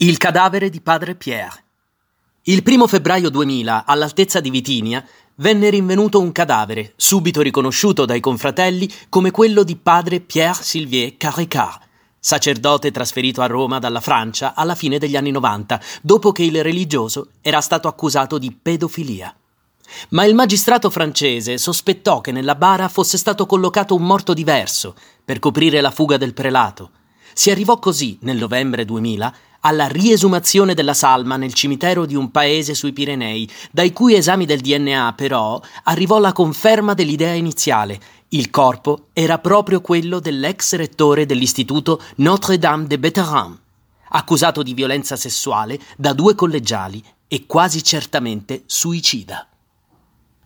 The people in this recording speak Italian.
Il cadavere di padre Pierre. Il primo febbraio 2000, all'altezza di Vitinia, venne rinvenuto un cadavere, subito riconosciuto dai confratelli come quello di padre Pierre Sylvier Carricard, sacerdote trasferito a Roma dalla Francia alla fine degli anni 90, dopo che il religioso era stato accusato di pedofilia. Ma il magistrato francese sospettò che nella bara fosse stato collocato un morto diverso per coprire la fuga del prelato. Si arrivò così, nel novembre 2000, alla riesumazione della salma nel cimitero di un paese sui Pirenei, dai cui esami del DNA però arrivò la conferma dell'idea iniziale. Il corpo era proprio quello dell'ex rettore dell'istituto Notre-Dame de Betherin, accusato di violenza sessuale da due collegiali e quasi certamente suicida.